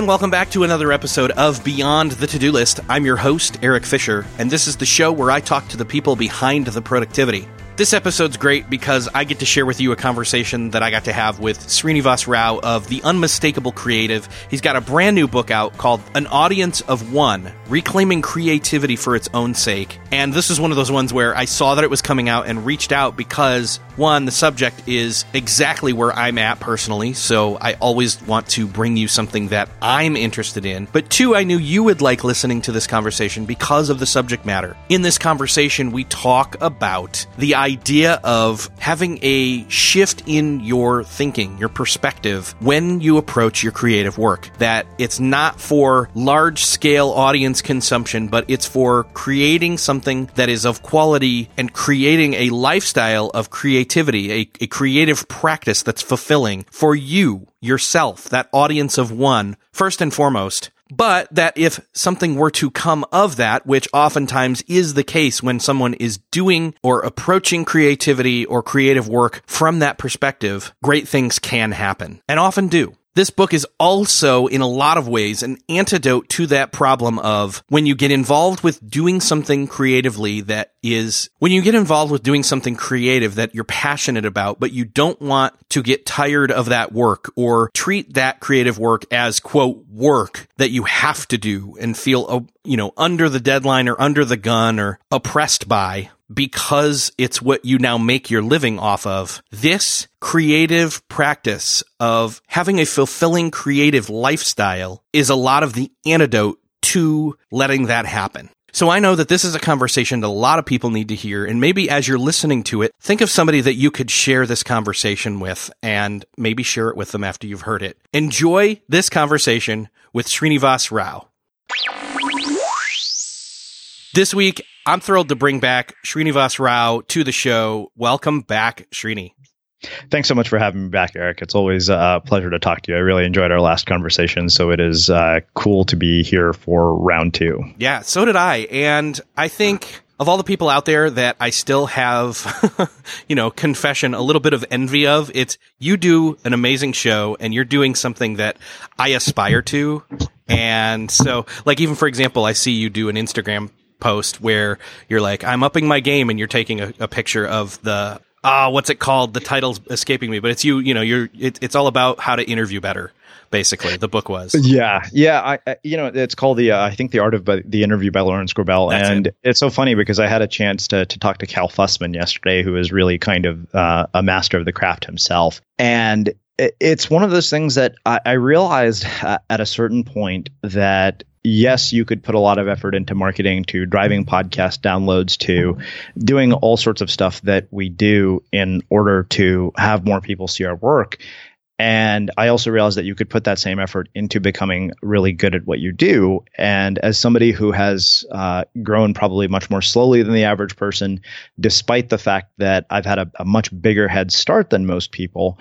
And welcome back to another episode of Beyond the To Do List. I'm your host, Erik Fisher, and this is the show where I talk to the people behind the productivity. This episode's great because I get to share with you a conversation that I got to have with Srinivas Rao of The Unmistakable Creative. He's got a brand new book out called An Audience of One Reclaiming Creativity for Its Own Sake. And this is one of those ones where I saw that it was coming out and reached out because, one, the subject is exactly where I'm at personally, so I always want to bring you something that I'm interested in. But two, I knew you would like listening to this conversation because of the subject matter. In this conversation, we talk about the idea of having a shift in your thinking, your perspective, when you approach your creative work. That it's not for large scale audience consumption, but it's for creating something that is of quality and creating a lifestyle of creativity, a, a creative practice that's fulfilling for you, yourself, that audience of one, first and foremost but that if something were to come of that, which oftentimes is the case when someone is doing or approaching creativity or creative work from that perspective, great things can happen and often do. This book is also, in a lot of ways, an antidote to that problem of when you get involved with doing something creatively that is, when you get involved with doing something creative that you're passionate about, but you don't want to get tired of that work or treat that creative work as, quote, work that you have to do and feel, uh, you know, under the deadline or under the gun or oppressed by because it's what you now make your living off of. This creative practice of having a fulfilling creative lifestyle is a lot of the antidote to letting that happen. So I know that this is a conversation that a lot of people need to hear. And maybe as you're listening to it, think of somebody that you could share this conversation with and maybe share it with them after you've heard it. Enjoy this conversation with Srinivas Rao. This week, I'm thrilled to bring back Srinivas Rao to the show. Welcome back, Srini. Thanks so much for having me back, Erik. It's always a pleasure to talk to you. I really enjoyed our last conversation, so it is uh, cool to be here for round two. Yeah, so did I. And I think of all the people out there that I still have, you know, confession, a little bit of envy of, it's you do an amazing show and you're doing something that I aspire to. And so, like, even for example, I see you do an Instagram post where you're like, I'm upping my game and you're taking a, a picture of the, ah, uh, what's it called? The title's escaping me, but it's you, you know, you're, it, it's all about how to interview better. Basically, the book was. Yeah, yeah. I, I you know, it's called the uh, I think the art of the interview by Lawrence That's and it. it's so funny because I had a chance to to talk to Cal Fussman yesterday, who is really kind of uh, a master of the craft himself, and it's one of those things that I, I realized at a certain point that yes, you could put a lot of effort into marketing, to driving podcast downloads, to doing all sorts of stuff that we do in order to have more people see our work. And I also realized that you could put that same effort into becoming really good at what you do. And as somebody who has uh, grown probably much more slowly than the average person, despite the fact that I've had a, a much bigger head start than most people,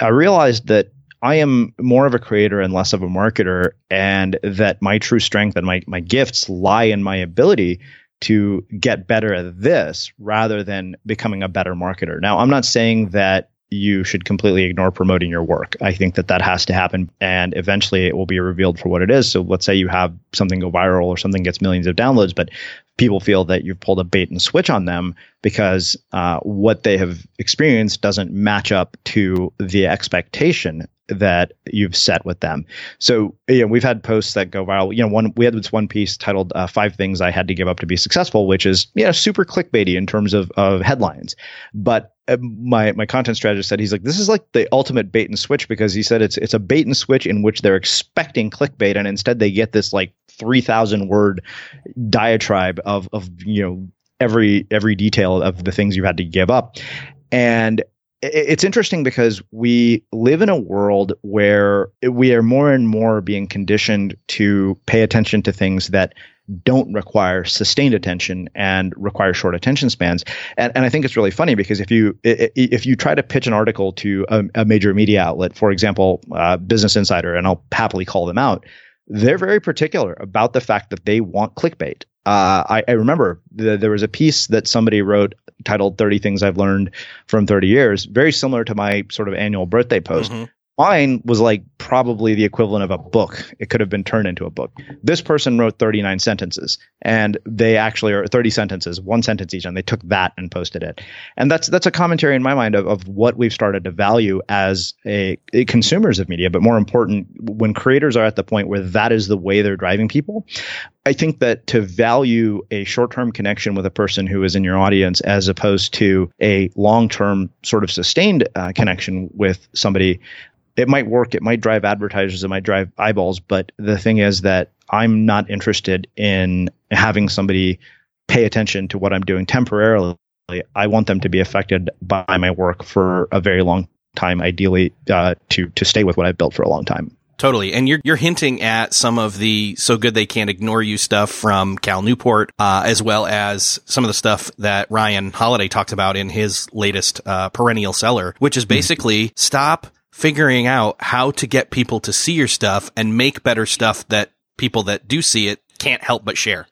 I realized that I am more of a creator and less of a marketer, and that my true strength and my, my gifts lie in my ability to get better at this rather than becoming a better marketer. Now, I'm not saying that you should completely ignore promoting your work. I think that that has to happen and eventually it will be revealed for what it is. So let's say you have something go viral or something gets millions of downloads, but people feel that you've pulled a bait and switch on them because uh, what they have experienced doesn't match up to the expectation that you've set with them. So, you know, we've had posts that go viral. You know, one we had this one piece titled uh, Five Things I Had to Give Up to Be Successful, which is, you know, super clickbaity in terms of, of headlines. But uh, my my content strategist said he's like this is like the ultimate bait and switch because he said it's it's a bait and switch in which they're expecting clickbait and instead they get this like 3000 word diatribe of of you know every every detail of the things you had to give up and it's interesting because we live in a world where we are more and more being conditioned to pay attention to things that don't require sustained attention and require short attention spans. And, and I think it's really funny because if you if you try to pitch an article to a, a major media outlet, for example, uh, Business Insider, and I'll happily call them out, they're very particular about the fact that they want clickbait. Uh, I, I, remember the, there was a piece that somebody wrote titled 30 Things I've Learned from 30 Years, very similar to my sort of annual birthday post. Mm-hmm. Mine was like probably the equivalent of a book. It could have been turned into a book. This person wrote 39 sentences and they actually are 30 sentences, one sentence each, and they took that and posted it. And that's that's a commentary in my mind of, of what we've started to value as a, a consumers of media, but more important, when creators are at the point where that is the way they're driving people, I think that to value a short term connection with a person who is in your audience as opposed to a long term sort of sustained uh, connection with somebody, it might work. It might drive advertisers. It might drive eyeballs. But the thing is that I'm not interested in having somebody pay attention to what I'm doing temporarily. I want them to be affected by my work for a very long time, ideally uh, to to stay with what I've built for a long time. Totally. And you're, you're hinting at some of the so good they can't ignore you stuff from Cal Newport, uh, as well as some of the stuff that Ryan Holiday talked about in his latest, uh, perennial seller, which is basically mm-hmm. stop figuring out how to get people to see your stuff and make better stuff that people that do see it can't help but share.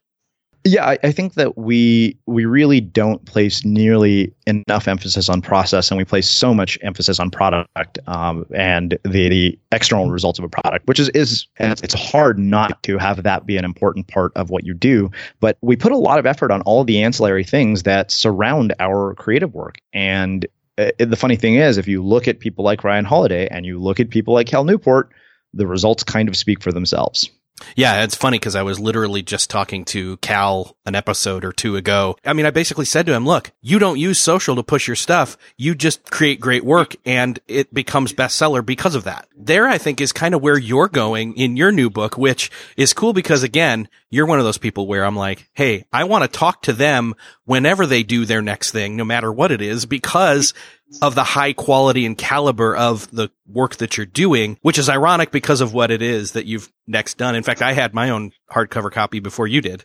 Yeah, I, I, think that we we really don't place nearly enough emphasis on process, and we place so much emphasis on product um, and the, the external results of a product, which is is it's hard not to have that be an important part of what you do. But we put a lot of effort on all the ancillary things that surround our creative work, and uh, the funny thing is, if you look at people like Ryan Holiday and you look at people like Cal Newport, the results kind of speak for themselves. Yeah, it's funny because I was literally just talking to Cal an episode or two ago. I mean, I basically said to him, look, you don't use social to push your stuff. You just create great work and it becomes bestseller because of that. There, I think is kind of where you're going in your new book, which is cool because again, you're one of those people where I'm like, Hey, I want to talk to them whenever they do their next thing, no matter what it is, because of the high quality and caliber of the work that you're doing, which is ironic because of what it is that you've next done. In fact, I had my own hardcover copy before you did.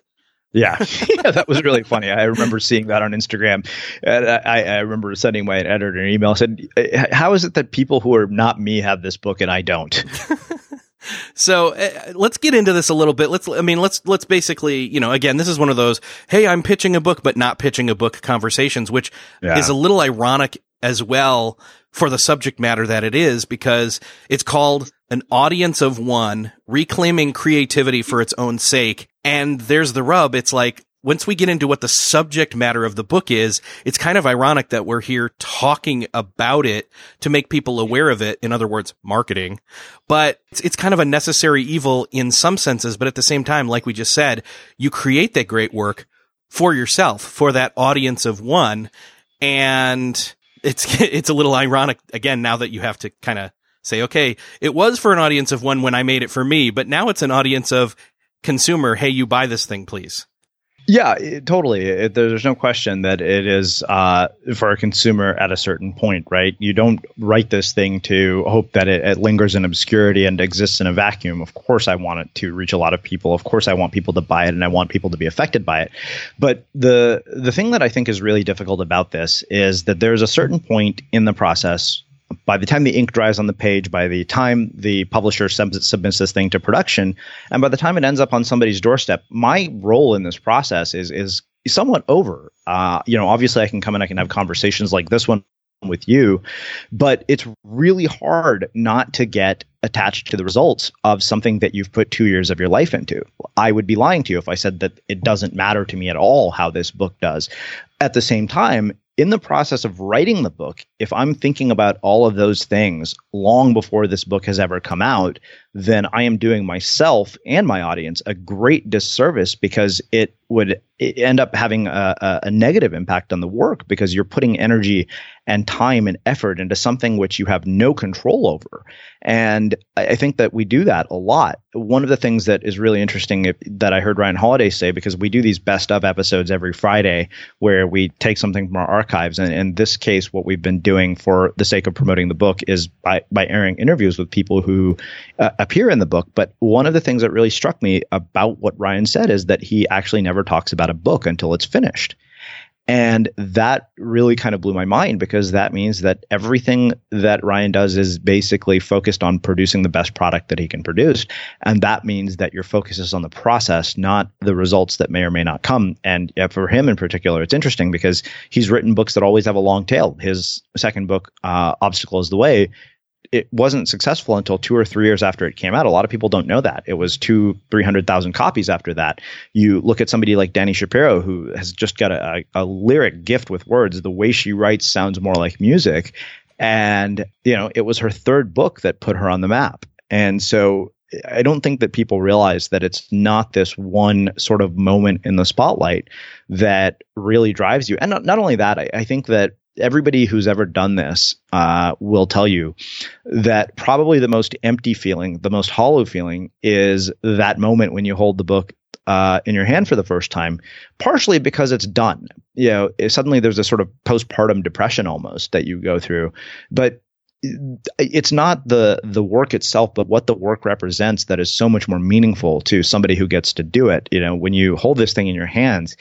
Yeah. yeah, that was really funny. I remember seeing that on Instagram. And I, I remember sending my editor an email. I said, "How is it that people who are not me have this book and I don't?" so uh, let's get into this a little bit. Let's, I mean, let's, let's basically, you know, again, this is one of those, hey, I'm pitching a book, but not pitching a book conversations, which yeah. is a little ironic as well for the subject matter that it is because it's called an audience of one reclaiming creativity for its own sake. And there's the rub. It's like, once we get into what the subject matter of the book is, it's kind of ironic that we're here talking about it to make people aware of it. In other words, marketing. But it's, it's kind of a necessary evil in some senses. But at the same time, like we just said, you create that great work for yourself, for that audience of one. And it's it's a little ironic again now that you have to kind of say, okay, it was for an audience of one when I made it for me, but now it's an audience of consumer. Hey, you buy this thing, please. Yeah, it, totally. It, there's no question that it is uh, for a consumer at a certain point, right? You don't write this thing to hope that it, it, lingers in obscurity and exists in a vacuum. Of course, I want it to reach a lot of people. Of course, I want people to buy it, and I want people to be affected by it. But the the thing that I think is really difficult about this is that there's a certain point in the process by the time the ink dries on the page, by the time the publisher sub- submits this thing to production, and by the time it ends up on somebody's doorstep, my role in this process is is somewhat over. Uh, you know, obviously, I can come and I can have conversations like this one with you, but it's really hard not to get attached to the results of something that you've put two years of your life into. I would be lying to you if I said that it doesn't matter to me at all how this book does. At the same time, in the process of writing the book, if I'm thinking about all of those things long before this book has ever come out, then I am doing myself and my audience a great disservice because it would end up having a, a, negative impact on the work because you're putting energy and time and effort into something which you have no control over. And I think that we do that a lot. One of the things that is really interesting that I heard Ryan Holiday say, because we do these best of episodes every Friday where we take something from our archives. And in this case, what we've been doing for the sake of promoting the book is by, by airing interviews with people who uh, appear in the book. But one of the things that really struck me about what Ryan said is that he actually never talks about a book until it's finished. And that really kind of blew my mind because that means that everything that Ryan does is basically focused on producing the best product that he can produce. And that means that your focus is on the process, not the results that may or may not come. And for him in particular, it's interesting because he's written books that always have a long tail. His second book, uh, Obstacle is the Way, it wasn't successful until two or three years after it came out. A lot of people don't know that. It was two, 300,000 copies after that. You look at somebody like Dani Shapiro, who has just got a, a, a lyric gift with words. The way she writes sounds more like music. And, you know, it was her third book that put her on the map. And so I don't think that people realize that it's not this one sort of moment in the spotlight that really drives you. And not, not only that, I, I think that everybody who's ever done this uh, will tell you that probably the most empty feeling, the most hollow feeling, is that moment when you hold the book uh, in your hand for the first time, partially because it's done. You know, suddenly there's a sort of postpartum depression almost that you go through, but it's not the the work itself, but what the work represents that is so much more meaningful to somebody who gets to do it. You know, when you hold this thing in your hands,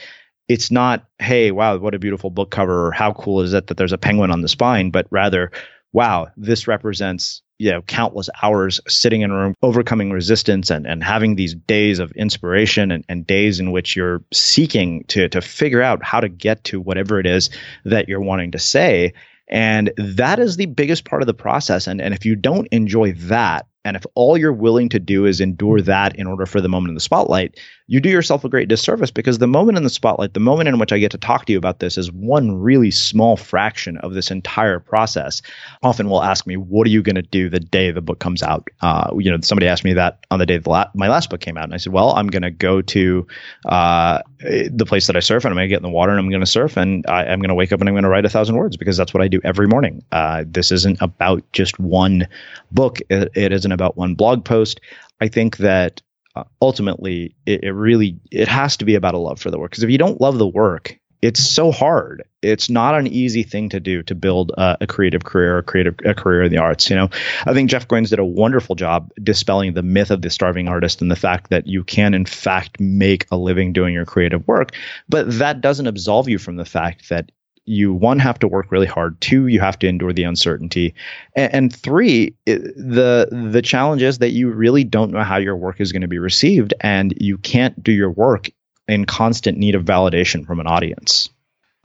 it's not, hey, wow, what a beautiful book cover, or how cool is it that there's a penguin on the spine, but rather, wow, this represents you know countless hours sitting in a room overcoming resistance and, and having these days of inspiration and, and days in which you're seeking to to figure out how to get to whatever it is that you're wanting to say and that is the biggest part of the process. And, and if you don't enjoy that, and if all you're willing to do is endure that in order for the moment in the spotlight, you do yourself a great disservice because the moment in the spotlight, the moment in which I get to talk to you about this, is one really small fraction of this entire process. Often will ask me, "What are you going to do the day the book comes out?" Uh, you know, somebody asked me that on the day la- my last book came out, and I said, "Well, I'm going to go to uh, the place that I surf, and I'm going to get in the water, and I'm going to surf, and I, am going to wake up and I'm going to write a thousand words because that's what I do every morning. Uh, this isn't about just one book; it, it about one blog post. I think that uh, ultimately it, it, really it has to be about a love for the work because if you don't love the work it's so hard it's not an easy thing to do to build a, a creative career a creative a career in the arts you know i think jeff goins did a wonderful job dispelling the myth of the starving artist and the fact that you can in fact make a living doing your creative work but that doesn't absolve you from the fact that you one have to work really hard. Two you have to endure the uncertainty. And, and three it, the the challenge is that you really don't know how your work is going to be received and you can't do your work in constant need of validation from an audience.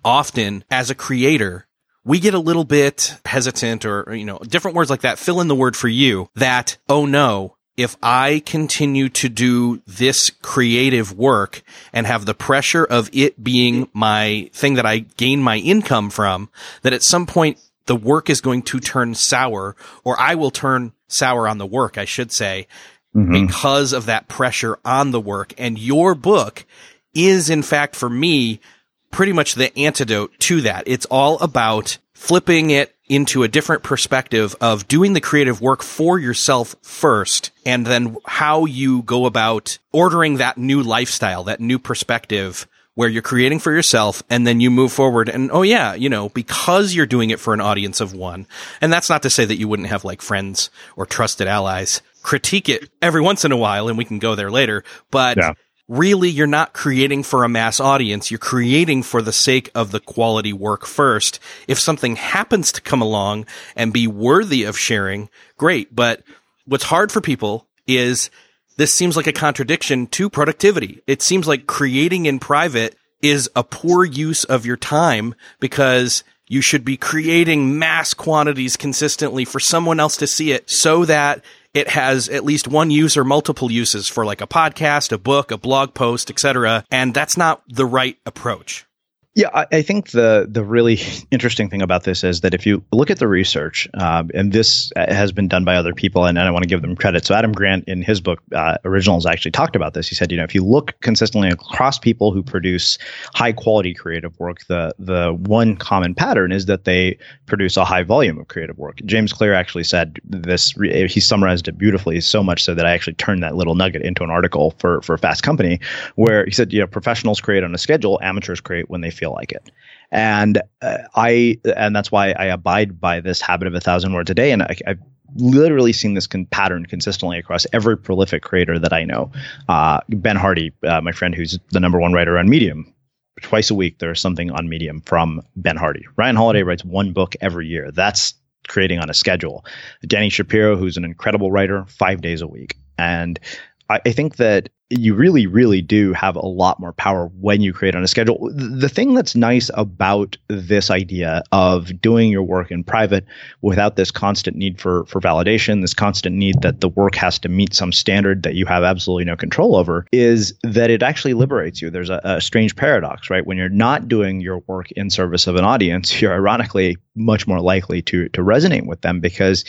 Often as a creator we get a little bit hesitant or you know different words like that fill in the word for you that oh no if I continue to do this creative work and have the pressure of it being my thing that I gain my income from, that at some point the work is going to turn sour or I will turn sour on the work, I should say, mm-hmm. because of that pressure on the work. And your book is in fact for me pretty much the antidote to that. It's all about flipping it into a different perspective of doing the creative work for yourself first and then how you go about ordering that new lifestyle, that new perspective where you're creating for yourself and then you move forward and oh yeah, you know, because you're doing it for an audience of one. And that's not to say that you wouldn't have like friends or trusted allies. Critique it every once in a while and we can go there later, but yeah really you're not creating for a mass audience. You're creating for the sake of the quality work first. If something happens to come along and be worthy of sharing, great. But what's hard for people is this seems like a contradiction to productivity. It seems like creating in private is a poor use of your time because you should be creating mass quantities consistently for someone else to see it so that it has at least one use or multiple uses for like a podcast, a book, a blog post, etc. And that's not the right approach. Yeah, I, I, think the the really interesting thing about this is that if you look at the research, uh, and this has been done by other people, and, and, I want to give them credit. So Adam Grant, in his book uh, Originals, actually talked about this. He said, you know, if you look consistently across people who produce high quality creative work, the the one common pattern is that they produce a high volume of creative work. James Clear actually said this. He summarized it beautifully, so much so that I actually turned that little nugget into an article for for Fast Company, where he said, you know, professionals create on a schedule, amateurs create when they feel feel like it. And uh, I, and that's why I abide by this habit of a thousand words a day. And I, I've literally seen this con- pattern consistently across every prolific creator that I know. Uh, ben Hardy, uh, my friend who's the number one writer on Medium, twice a week there's something on Medium from Ben Hardy. Ryan Holiday writes one book every year. That's creating on a schedule. Dani Shapiro, who's an incredible writer, five days a week. And I, I think that you really, really do have a lot more power when you create on a schedule. The thing that's nice about this idea of doing your work in private without this constant need for, for validation, this constant need that the work has to meet some standard that you have absolutely no control over, is that it actually liberates you. There's a, a strange paradox, right? When you're not doing your work in service of an audience, you're ironically much more likely to, to resonate with them because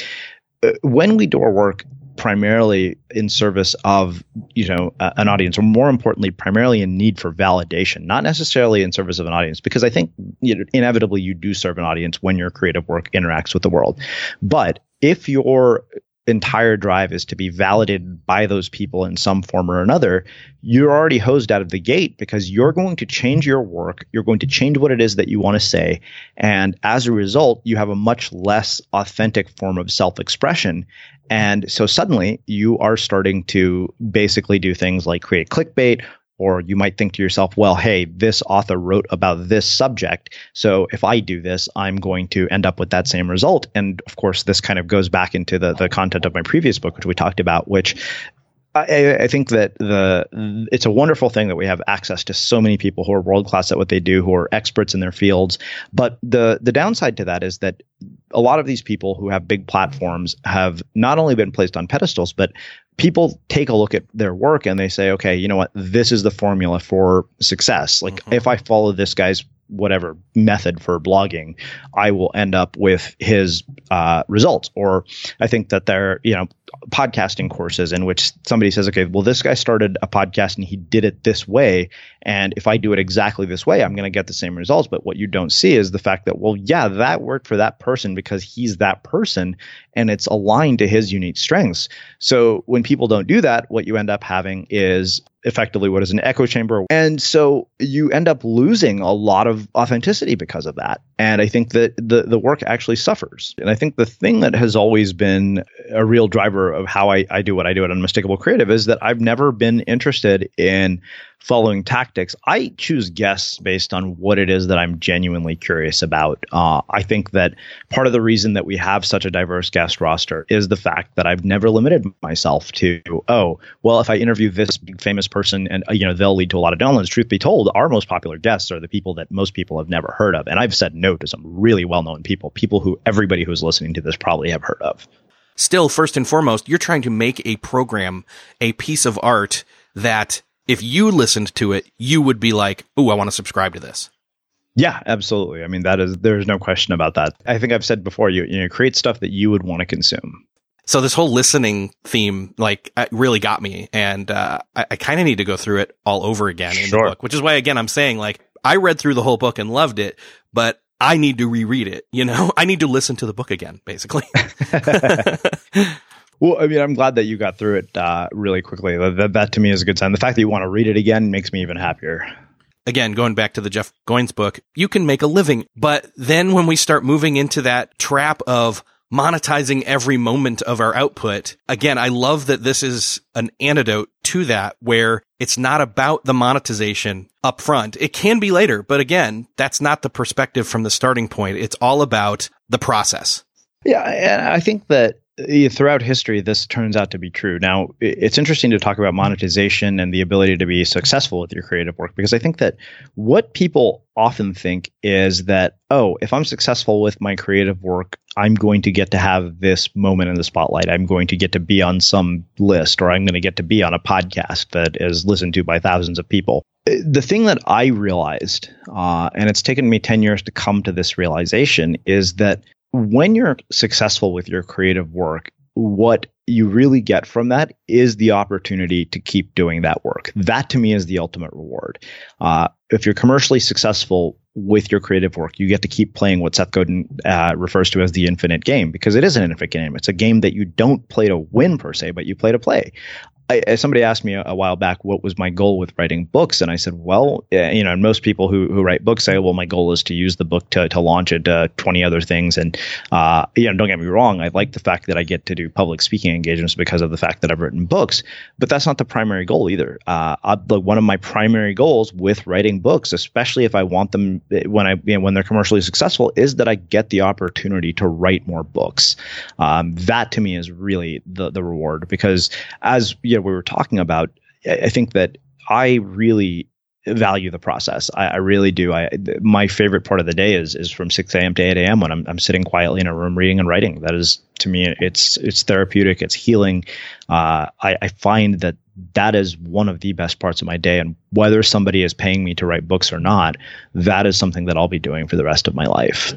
uh, when we do our work primarily in service of you know uh, an audience or more importantly primarily in need for validation not necessarily in service of an audience because i think you know, inevitably you do serve an audience when your creative work interacts with the world. But if your entire drive is to be validated by those people in some form or another, you're already hosed out of the gate because you're going to change your work. You're going to change what it is that you want to say. And as a result, you have a much less authentic form of self expression. And so suddenly you are starting to basically do things like create clickbait or you might think to yourself, well, hey, this author wrote about this subject. So if I do this, I'm going to end up with that same result. And of course, this kind of goes back into the, the content of my previous book, which we talked about, which I, I, think that the it's a wonderful thing that we have access to so many people who are world class at what they do, who are experts in their fields. But the the downside to that is that a lot of these people who have big platforms have not only been placed on pedestals, but people take a look at their work and they say, okay, you know what, this is the formula for success. Like mm-hmm. if I follow this guy's whatever method for blogging, I will end up with his uh, results. Or I think that there, you know, podcasting courses in which somebody says, okay, well, this guy started a podcast and he did it this way. And if I do it exactly this way, I'm going to get the same results. But what you don't see is the fact that, well, yeah, that worked for that person because he's that person and it's aligned to his unique strengths. So when people don't do that, what you end up having is effectively what is an echo chamber. And so you end up losing a lot of authenticity because of that. And I think that the, the work actually suffers. And I think the thing that has always been a real driver of how I, I do what I do at Unmistakable Creative is that I've never been interested in following tactics. I choose guests based on what it is that I'm genuinely curious about. Uh, I think that part of the reason that we have such a diverse guest roster is the fact that I've never limited myself to, oh, well, if I interview this big famous person and, uh, you know, they'll lead to a lot of downloads. Truth be told, our most popular guests are the people that most people have never heard of. And I've said no to some really well known people, people who everybody who's listening to this probably have heard of. Still, first and foremost, you're trying to make a program, a piece of art that if you listened to it, you would be like, "Ooh, I want to subscribe to this." Yeah, absolutely. I mean, that is there's no question about that. I think I've said before, you you know, create stuff that you would want to consume. So this whole listening theme, like, really got me, and uh, I, I kind of need to go through it all over again in sure. the book. Which is why, again, I'm saying like I read through the whole book and loved it, but I need to reread it. You know, I need to listen to the book again, basically. Well, I mean, I'm glad that you got through it uh, really quickly. That, that to me is a good sign. The fact that you want to read it again makes me even happier. Again, going back to the Jeff Goins book, you can make a living. But then when we start moving into that trap of monetizing every moment of our output, again, I love that this is an antidote to that where it's not about the monetization up front. It can be later, but again, that's not the perspective from the starting point. It's all about the process. Yeah, and I think that throughout history, this turns out to be true. Now, it's interesting to talk about monetization and the ability to be successful with your creative work because I think that what people often think is that, oh, if I'm successful with my creative work, I'm going to get to have this moment in the spotlight. I'm going to get to be on some list or I'm going to get to be on a podcast that is listened to by thousands of people. The thing that I realized, uh, and it's taken me 10 years to come to this realization, is that when you're successful with your creative work, what you really get from that is the opportunity to keep doing that work. That to me is the ultimate reward. Uh, if you're commercially successful with your creative work, you get to keep playing what Seth Godin uh, refers to as the infinite game because it is an infinite game. It's a game that you don't play to win per se, but you play to play. I, somebody asked me a, a, while back what was my goal with writing books, and I said, well, you know, most people who, who write books say, well, my goal is to use the book to, to launch it to 20 other things. And, uh, you know, don't get me wrong, I like the fact that I get to do public speaking engagements because of the fact that I've written books, but that's not the primary goal either. Uh, I, one of my primary goals with writing books, especially if I want them when I you know, when they're commercially successful, is that I get the opportunity to write more books. Um, that to me is really the the reward because as you know, we were talking about I think that I really value the process. I, I, really do. I my favorite part of the day is is from 6 a.m. to 8 a.m. when I'm I'm sitting quietly in a room reading and writing. That is to me, it's it's therapeutic. It's healing. Uh, I, I find that that is one of the best parts of my day. And whether somebody is paying me to write books or not, that is something that I'll be doing for the rest of my life.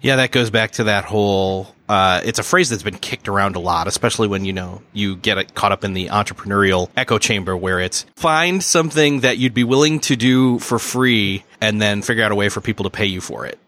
Yeah, that goes back to that whole. Uh, it's a phrase that's been kicked around a lot, especially when you know you get caught up in the entrepreneurial echo chamber, where it's find something that you'd be willing to do for free, and then figure out a way for people to pay you for it,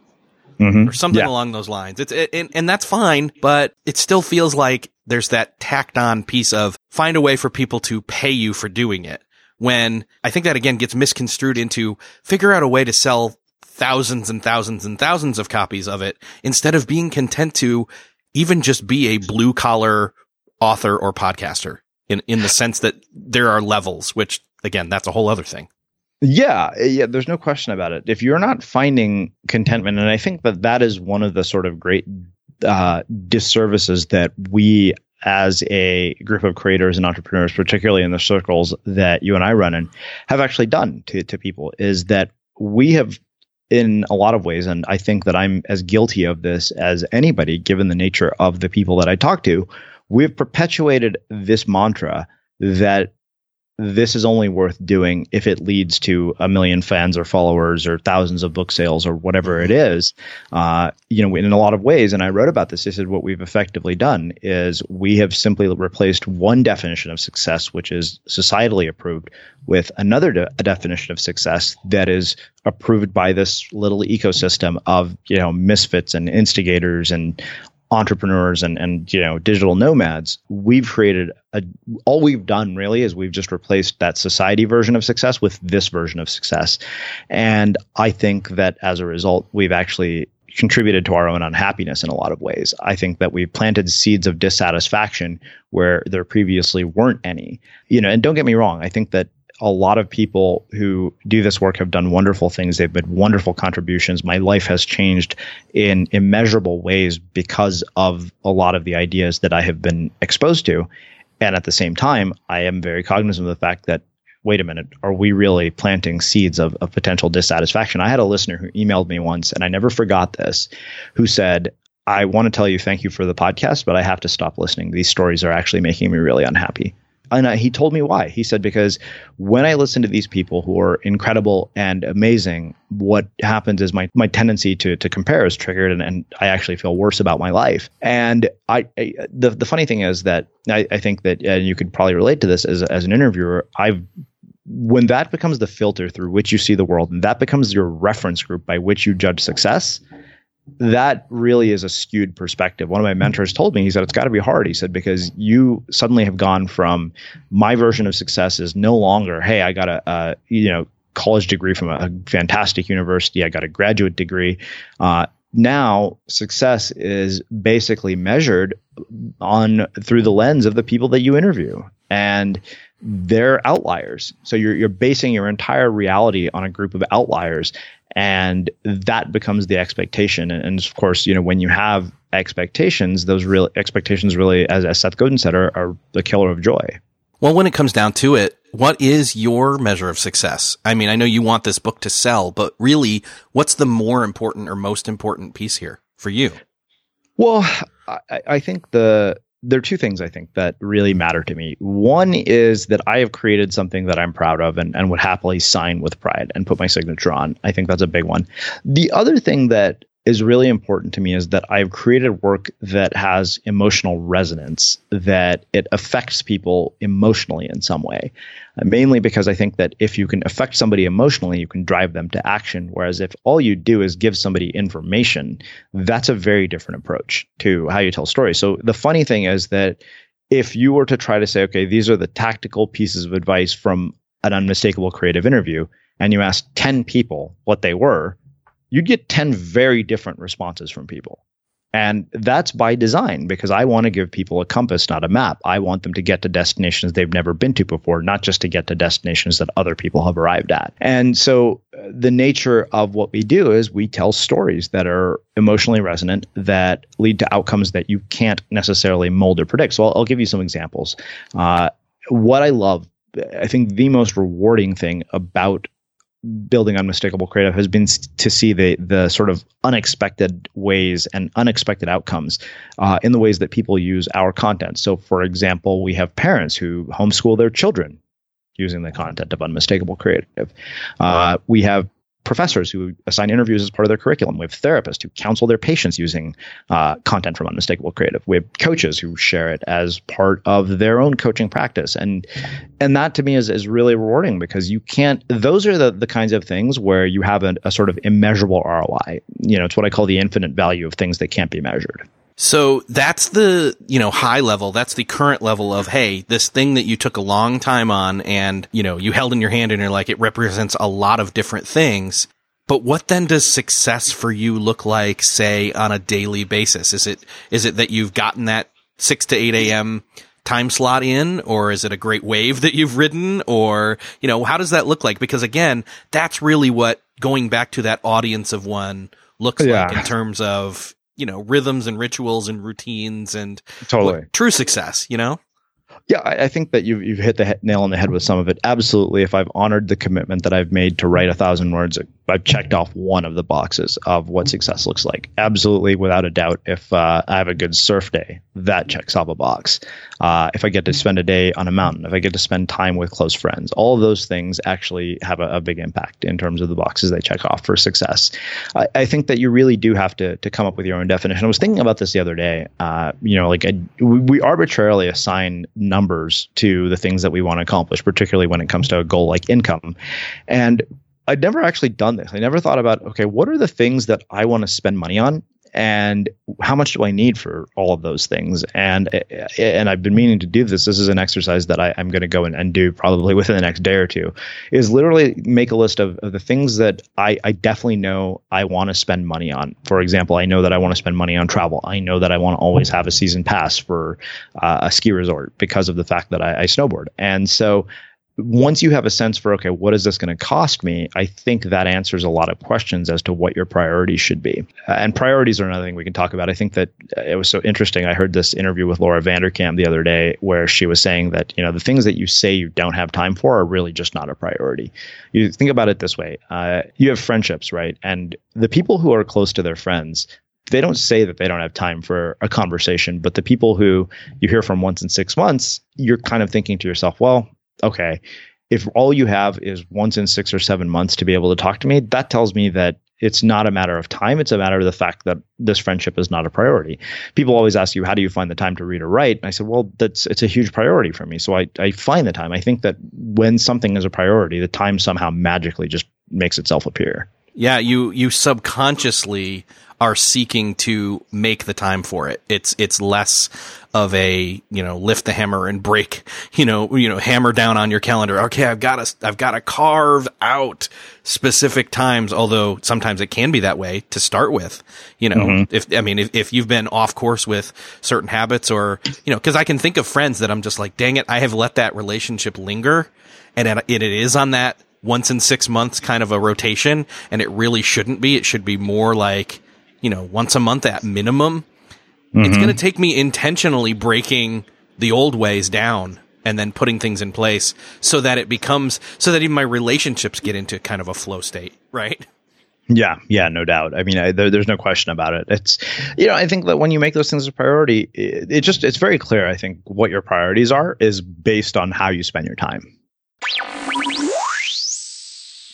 mm-hmm. or something yeah. along those lines. It's it, and, and that's fine, but it still feels like there's that tacked on piece of find a way for people to pay you for doing it when I think that again gets misconstrued into figure out a way to sell thousands and thousands and thousands of copies of it instead of being content to even just be a blue collar author or podcaster in, in the sense that there are levels, which again, that's a whole other thing. Yeah, yeah, there's no question about it. If you're not finding contentment, and I think that that is one of the sort of great uh, disservices that we as a group of creators and entrepreneurs, particularly in the circles that you and I run in, have actually done to, to people is that we have in a lot of ways, and I think that I'm as guilty of this as anybody, given the nature of the people that I talk to. We've perpetuated this mantra that this is only worth doing if it leads to a million fans or followers or thousands of book sales or whatever it is. Uh, you know, in a lot of ways, and I wrote about this. This is what we've effectively done: is we have simply replaced one definition of success, which is societally approved, with another de- definition of success that is approved by this little ecosystem of you know misfits and instigators and entrepreneurs and and you know digital nomads we've created a all we've done really is we've just replaced that society version of success with this version of success. And i think that as a result we've actually contributed to our own unhappiness in a lot of ways. I think that we've planted seeds of dissatisfaction where there previously weren't any. You know and don't get me wrong i think that a lot of people who do this work have done wonderful things. They've made wonderful contributions. My life has changed in immeasurable ways because of a lot of the ideas that I have been exposed to. And at the same time, I am very cognizant of the fact that, wait a minute, are we really planting seeds of, of potential dissatisfaction? I had a listener who emailed me once, and I never forgot this, who said, I want to tell you thank you for the podcast, but I have to stop listening. These stories are actually making me really unhappy and uh, he told me why. He said because when I listen to these people who are incredible and amazing, what happens is my my tendency to to compare is triggered, and, and I actually feel worse about my life. And I, I the the funny thing is that I, I think that and you could probably relate to this as as an interviewer. I've when that becomes the filter through which you see the world, and that becomes your reference group by which you judge success, that really is a skewed perspective. One of my mentors told me, he said, it's got to be hard. He said, because you suddenly have gone from my version of success is no longer, hey, I got a, you know, college degree from a, fantastic university. I got a graduate degree. Uh, now success is basically measured on through the lens of the people that you interview and they're outliers so you're you're basing your entire reality on a group of outliers and that becomes the expectation. And, and, of course, you know, when you have expectations, those real expectations really, as, as Seth Godin said, are, are the killer of joy. Well, when it comes down to it, what is your measure of success? I mean, I know you want this book to sell, but really, what's the more important or most important piece here for you? Well, I, I think the there are two things I think that really matter to me. One is that I have created something that I'm proud of and, and would happily sign with pride and put my signature on. I think that's a big one. The other thing that is really important to me is that I've created work that has emotional resonance, that it affects people emotionally in some way. Uh, mainly because I think that if you can affect somebody emotionally, you can drive them to action. Whereas if all you do is give somebody information, that's a very different approach to how you tell stories. So the funny thing is that if you were to try to say, okay, these are the tactical pieces of advice from an unmistakable creative interview, and you ask 10 people what they were, you'd get 10 very different responses from people. And that's by design because I want to give people a compass, not a map. I want them to get to destinations they've never been to before, not just to get to destinations that other people have arrived at. And so uh, the nature of what we do is we tell stories that are emotionally resonant that lead to outcomes that you can't necessarily mold or predict. So I'll, I'll give you some examples. Uh, what I love I think the most rewarding thing about building unmistakable creative has been to see the the sort of unexpected ways and unexpected outcomes uh, in the ways that people use our content. So, for example, we have parents who homeschool their children using the content of unmistakable creative. Uh, we have professors who assign interviews as part of their curriculum. We have therapists who counsel their patients using uh, content from Unmistakable Creative. We have coaches who share it as part of their own coaching practice, and and that to me is is really rewarding because you can't. Those are the the kinds of things where you have a, a sort of immeasurable ROI. You know, it's what I call the infinite value of things that can't be measured. So that's the, you know, high level. That's the current level of, hey, this thing that you took a long time on and, you know, you held in your hand and you're like, it represents a lot of different things. But what then does success for you look like, say, on a daily basis? Is it, is it that you've gotten that six to eight AM time slot in or is it a great wave that you've ridden or you know how does that look like because again that's really what going back to that audience of one looks yeah. like in terms of you know rhythms and rituals and routines and totally true success you know yeah, I, I think that you've, you've hit the he- nail on the head with some of it. Absolutely. If I've honored the commitment that I've made to write a thousand words, I've checked off one of the boxes of what success looks like. Absolutely, without a doubt. If uh, I have a good surf day, that checks off a box. Uh, if I get to spend a day on a mountain, if I get to spend time with close friends, all of those things actually have a, a big impact in terms of the boxes they check off for success. I, I, think that you really do have to to come up with your own definition. I was thinking about this the other day. Uh, you know, like we, we arbitrarily assign numbers to the things that we want to accomplish, particularly when it comes to a goal like income. And I'd never actually done this. I never thought about, okay, what are the things that I want to spend money on? and how much do I need for all of those things? And and I've been meaning to do this. This is an exercise that I, am going to go and, and, do probably within the next day or two. Is literally make a list of, of the things that I, I definitely know I want to spend money on. For example, I know that I want to spend money on travel. I know that I want to always have a season pass for uh, a ski resort because of the fact that I, I snowboard. And so once you have a sense for okay what is this going to cost me? I think that answers a lot of questions as to what your priorities should be. Uh, and priorities are another thing we can talk about. I think that uh, it was so interesting. I heard this interview with laura vanderkam the other day where she was saying that you know the things that you say you don't have time for are really just not a priority. You think about it this way uh, you have friendships right? And the people who are close to their friends they don't say that they don't have time for a conversation, but the people who you hear from once in six months, you're kind of thinking to yourself, well, okay, if all you have is once in six or seven months to be able to talk to me, that tells me that it's not a matter of time. It's a matter of the fact that this friendship is not a priority. People always ask you, how do you find the time to read or write? And I said, well, that's, it's a huge priority for me. So I, I find the time. I think that when something is a priority, the time somehow magically just makes itself appear. Yeah. You, you subconsciously are seeking to make the time for it. It's it's less of a you know lift the hammer and break you know you know hammer down on your calendar. Okay, I've got to I've got to carve out specific times. Although sometimes it can be that way to start with. You know, mm-hmm. if I mean if if you've been off course with certain habits or you know because I can think of friends that I'm just like, dang it, I have let that relationship linger, and it, it is on that once in six months kind of a rotation, and it really shouldn't be. It should be more like you know, once a month at minimum, mm-hmm. it's going to take me intentionally breaking the old ways down and then putting things in place so that it becomes so that even my relationships get into kind of a flow state, right? Yeah, yeah, no doubt. I mean, I, there, there's no question about it. It's, you know, I think that when you make those things a priority, it, it just it's very clear. I think what your priorities are is based on how you spend your time.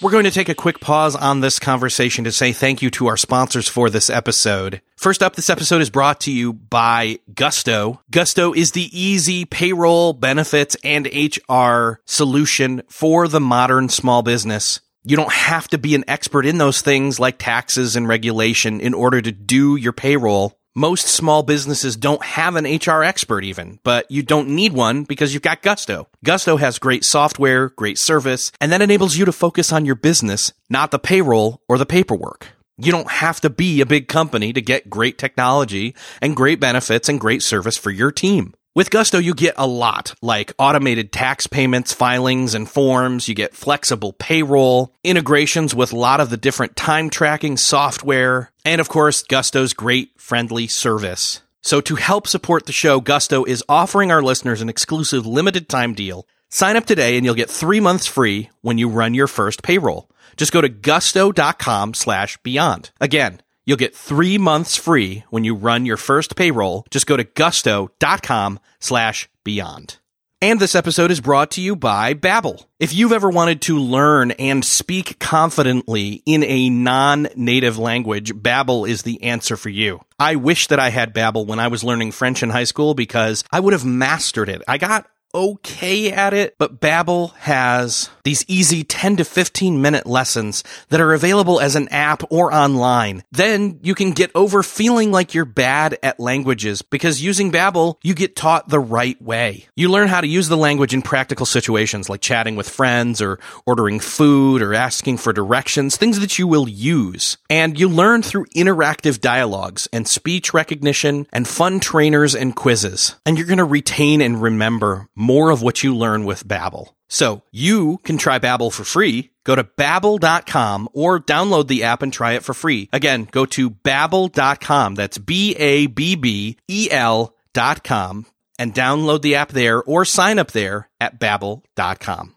We're going to take a quick pause on this conversation to say thank you to our sponsors for this episode. First up, this episode is brought to you by Gusto. Gusto is the easy payroll, benefits, and HR solution for the modern small business. You don't have to be an expert in those things like taxes and regulation in order to do your payroll. Most small businesses don't have an HR expert even, but you don't need one because you've got Gusto. Gusto has great software, great service, and that enables you to focus on your business, not the payroll or the paperwork. You don't have to be a big company to get great technology and great benefits and great service for your team. With Gusto, you get a lot like automated tax payments, filings, and forms. You get flexible payroll, integrations with a lot of the different time tracking software, and of course, Gusto's great friendly service. So to help support the show, Gusto is offering our listeners an exclusive limited time deal Sign up today and you'll get three months free when you run your first payroll. Just go to gusto.com slash beyond. Again, you'll get three months free when you run your first payroll. Just go to gusto.com slash beyond. And this episode is brought to you by Babbel. If you've ever wanted to learn and speak confidently in a non-native language, Babbel is the answer for you. I wish that I had Babbel when I was learning French in high school because I would have mastered it. I got okay at it, but Babbel has these easy 10 to 15 minute lessons that are available as an app or online. Then you can get over feeling like you're bad at languages because using Babbel, you get taught the right way. You learn how to use the language in practical situations like chatting with friends or ordering food or asking for directions, things that you will use. And you learn through interactive dialogues and speech recognition and fun trainers and quizzes. And you're going to retain and remember more of what you learn with Babbel. So you can try Babbel for free. Go to babbel.com or download the app and try it for free. Again, go to babbel.com. That's B A B B E L dot com and download the app there or sign up there at babbel.com.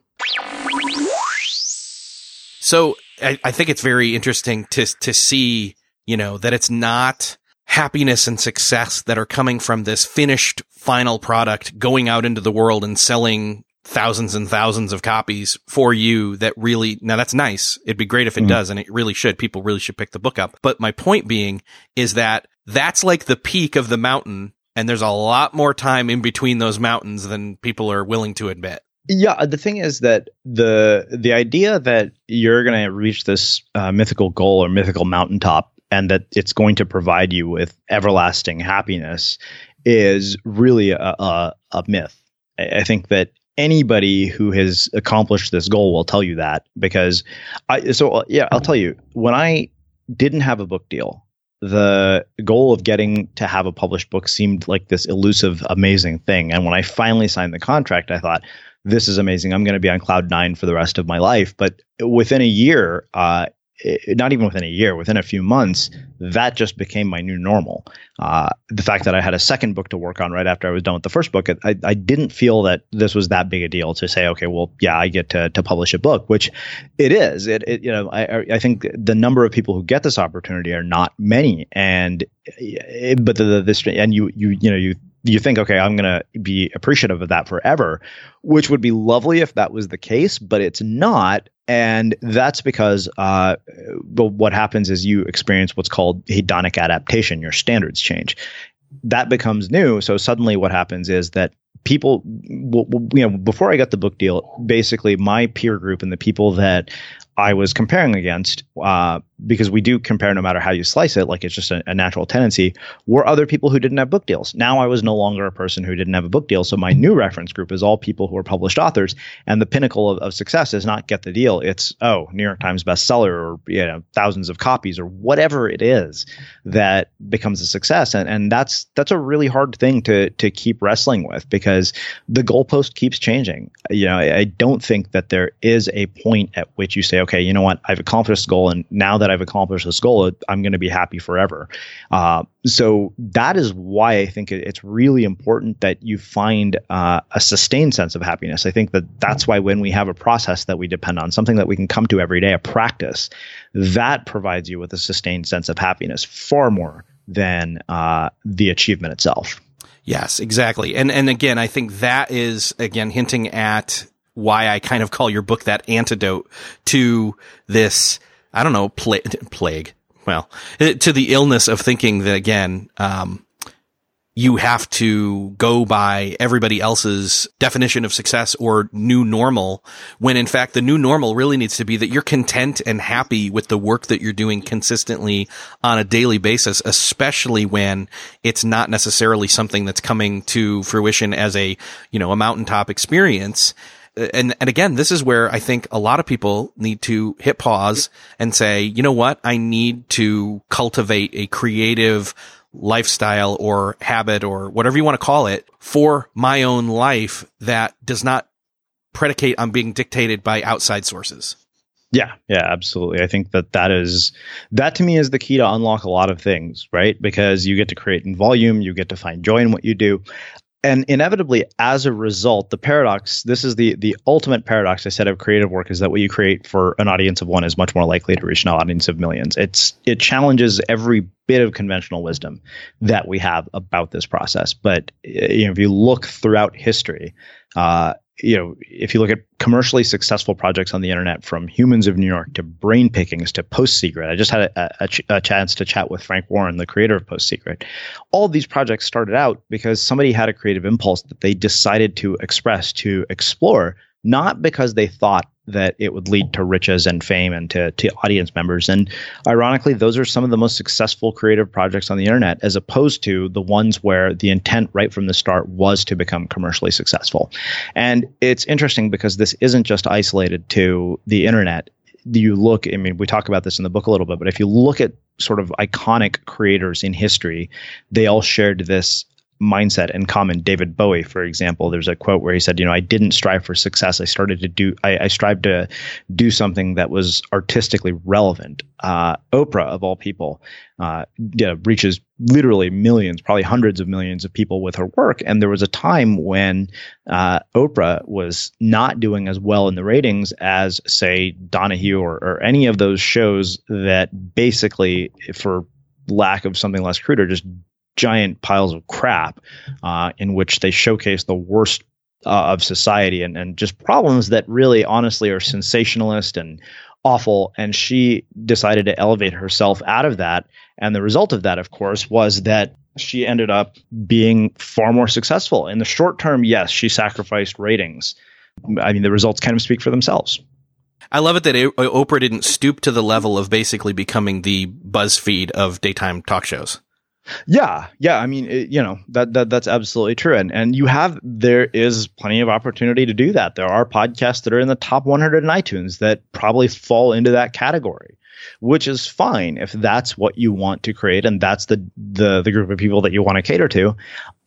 So I, I think it's very interesting to to see, you know, that it's not happiness and success that are coming from this finished final product going out into the world and selling thousands and thousands of copies for you that really now that's nice. It'd be great if it mm. does and it really should. People really should pick the book up. But my point being is that that's like the peak of the mountain and there's a lot more time in between those mountains than people are willing to admit. Yeah, the thing is that the the idea that you're going to reach this uh, mythical goal or mythical mountaintop and that it's going to provide you with everlasting happiness is really a, a, a myth. I, think that anybody who has accomplished this goal will tell you that because I so uh, yeah I'll tell you when I didn't have a book deal the goal of getting to have a published book seemed like this elusive amazing thing. And when I finally signed the contract I thought this is amazing. I'm going to be on cloud 9 for the rest of my life. But within a year uh, it, not even within a year, within a few months, that just became my new normal. Uh, the fact that I had a second book to work on right after I was done with the first book, I, I didn't feel that this was that big a deal to say, okay, well, yeah, I get to, to publish a book, which it is. It, it you know, I, I think the number of people who get this opportunity are not many, and it, but the, the this and you you you know you you think, okay, I'm going to be appreciative of that forever, which would be lovely if that was the case, but it's not. And that's because uh, what happens is you experience what's called hedonic adaptation. Your standards change. That becomes new. So suddenly what happens is that people, you know, before I got the book deal, basically my peer group and the people that I was comparing against, uh, because we do compare no matter how you slice it, like it's just a, a, natural tendency, were other people who didn't have book deals. Now I was no longer a person who didn't have a book deal. So my new reference group is all people who are published authors. And the pinnacle of, of success is not get the deal. It's, oh, New York Times bestseller or, you know, thousands of copies or whatever it is that becomes a success. And, and that's, that's a really hard thing to, to keep wrestling with because the goalpost keeps changing. You know, I, I don't think that there is a point at which you say, okay, you know what, I've accomplished this goal, and now that I've accomplished this goal, I'm going to be happy forever. Uh, so that is why I think it's really important that you find uh, a sustained sense of happiness. I think that that's why when we have a process that we depend on, something that we can come to every day, a practice, that provides you with a sustained sense of happiness far more than uh, the achievement itself. Yes, exactly. And and again, I think that is again hinting at why I kind of call your book that antidote to this, I don't know, pla- plague. Well, to the illness of thinking that again, um, you have to go by everybody else's definition of success or new normal when in fact the new normal really needs to be that you're content and happy with the work that you're doing consistently on a daily basis, especially when it's not necessarily something that's coming to fruition as a, you know, a mountaintop experience Uh, and and again, this is where I think a lot of people need to hit pause and say, you know what, I need to cultivate a creative lifestyle or habit or whatever you want to call it for my own life that does not predicate on being dictated by outside sources. Yeah, yeah, absolutely. I think that that is that to me is the key to unlock a lot of things, right? Because you get to create in volume, you get to find joy in what you do. And inevitably as a result the paradox this is the the ultimate paradox i said of creative work is that what you create for an audience of one is much more likely to reach an audience of millions. It's it challenges every bit of conventional wisdom that we have about this process. But you know if you look throughout history uh, you know, if you look at commercially successful projects on the internet, from Humans of New York to Brain Pickings to Post Secret, I just had a, a, a, chance to chat with Frank Warren, the creator of Post Secret. All these projects started out because somebody had a creative impulse that they decided to express, to explore, not because they thought that it would lead to riches and fame and to, to audience members. And ironically, those are some of the most successful creative projects on the internet, as opposed to the ones where the intent right from the start was to become commercially successful. And it's interesting because this isn't just isolated to the internet. You look, I mean, we talk about this in the book a little bit, but if you look at sort of iconic creators in history, they all shared this mindset in common. David Bowie, for example, there's a quote where he said, "You know, I didn't strive for success. I started to do. I, I strived to do something that was artistically relevant." Uh, Oprah, of all people, uh, know, reaches literally millions, probably hundreds of millions of people with her work. And there was a time when uh, Oprah was not doing as well in the ratings as, say, Donahue or, or any of those shows that basically, for lack of something less crude, are just giant piles of crap uh, in which they showcase the worst uh, of society and, and just problems that really honestly are sensationalist and awful. And she decided to elevate herself out of that. And the result of that, of course, was that she ended up being far more successful. In the short term, yes, she sacrificed ratings. I mean, the results kind of speak for themselves. I love it that Oprah didn't stoop to the level of basically becoming the BuzzFeed of daytime talk shows. Yeah, yeah. I mean, it, you know that, that that's absolutely true, and and you have there is plenty of opportunity to do that. There are podcasts that are in the top 100 in iTunes that probably fall into that category, which is fine if that's what you want to create and that's the the the group of people that you want to cater to.